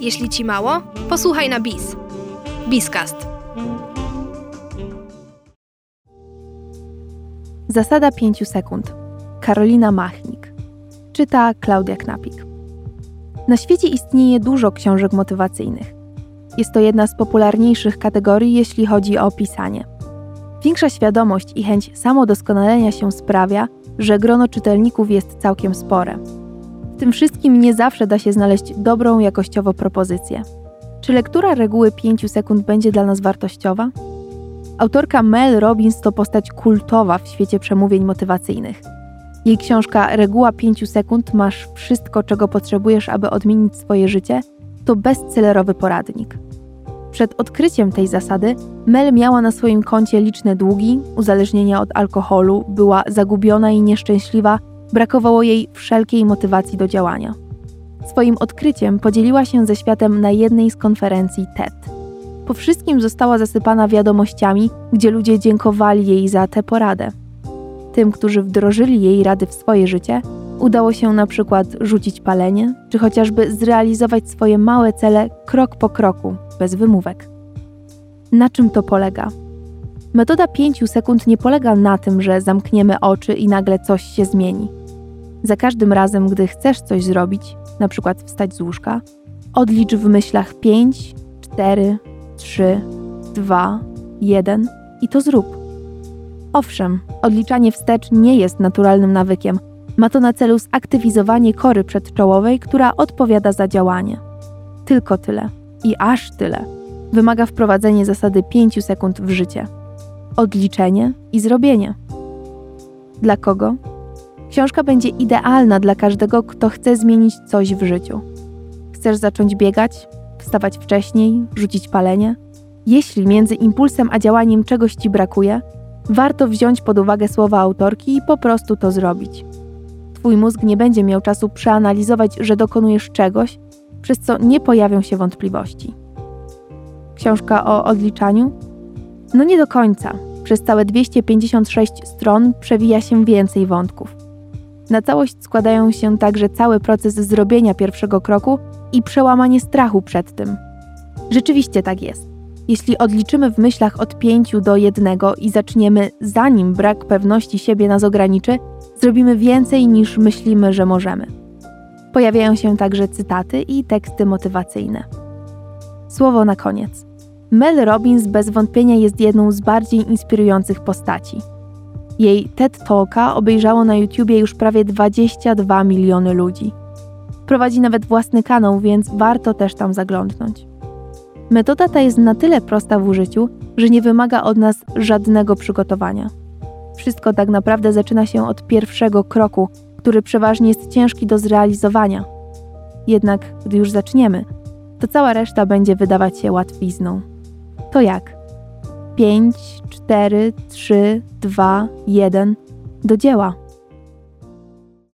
Jeśli ci mało, posłuchaj na BIS. BIScast. Zasada 5 sekund. Karolina Machnik. Czyta Klaudia Knapik. Na świecie istnieje dużo książek motywacyjnych. Jest to jedna z popularniejszych kategorii, jeśli chodzi o pisanie. Większa świadomość i chęć samodoskonalenia się sprawia, że grono czytelników jest całkiem spore. W tym wszystkim nie zawsze da się znaleźć dobrą jakościowo propozycję. Czy lektura reguły 5 sekund będzie dla nas wartościowa? Autorka Mel Robbins to postać kultowa w świecie przemówień motywacyjnych. Jej książka Reguła 5 sekund masz wszystko, czego potrzebujesz, aby odmienić swoje życie, to bestsellerowy poradnik. Przed odkryciem tej zasady Mel miała na swoim koncie liczne długi, uzależnienia od alkoholu, była zagubiona i nieszczęśliwa, brakowało jej wszelkiej motywacji do działania. Swoim odkryciem podzieliła się ze światem na jednej z konferencji TED. Po wszystkim została zasypana wiadomościami, gdzie ludzie dziękowali jej za tę poradę. Tym, którzy wdrożyli jej rady w swoje życie, udało się na przykład rzucić palenie, czy chociażby zrealizować swoje małe cele krok po kroku, bez wymówek. Na czym to polega? Metoda 5 sekund nie polega na tym, że zamkniemy oczy i nagle coś się zmieni. Za każdym razem, gdy chcesz coś zrobić, na przykład wstać z łóżka, odlicz w myślach 5, 4, 3, 2, 1 i to zrób. Owszem, odliczanie wstecz nie jest naturalnym nawykiem. Ma to na celu zaktywizowanie kory przedczołowej, która odpowiada za działanie. Tylko tyle i aż tyle wymaga wprowadzenie zasady 5 sekund w życie. Odliczenie i zrobienie. Dla kogo? Książka będzie idealna dla każdego, kto chce zmienić coś w życiu. Chcesz zacząć biegać, wstawać wcześniej, rzucić palenie? Jeśli między impulsem a działaniem czegoś ci brakuje, warto wziąć pod uwagę słowa autorki i po prostu to zrobić. Twój mózg nie będzie miał czasu przeanalizować, że dokonujesz czegoś, przez co nie pojawią się wątpliwości. Książka o odliczaniu? No nie do końca. Przez całe 256 stron przewija się więcej wątków. Na całość składają się także cały proces zrobienia pierwszego kroku i przełamanie strachu przed tym. Rzeczywiście tak jest. Jeśli odliczymy w myślach od 5 do 1 i zaczniemy zanim brak pewności siebie nas ograniczy, zrobimy więcej niż myślimy, że możemy. Pojawiają się także cytaty i teksty motywacyjne. Słowo na koniec. Mel Robbins bez wątpienia jest jedną z bardziej inspirujących postaci. Jej TED Talka obejrzało na YouTubie już prawie 22 miliony ludzi. Prowadzi nawet własny kanał, więc warto też tam zaglądnąć. Metoda ta jest na tyle prosta w użyciu, że nie wymaga od nas żadnego przygotowania. Wszystko tak naprawdę zaczyna się od pierwszego kroku, który przeważnie jest ciężki do zrealizowania. Jednak gdy już zaczniemy, to cała reszta będzie wydawać się łatwizną. To jak? 5, 4, 3, 2, 1 do dzieła.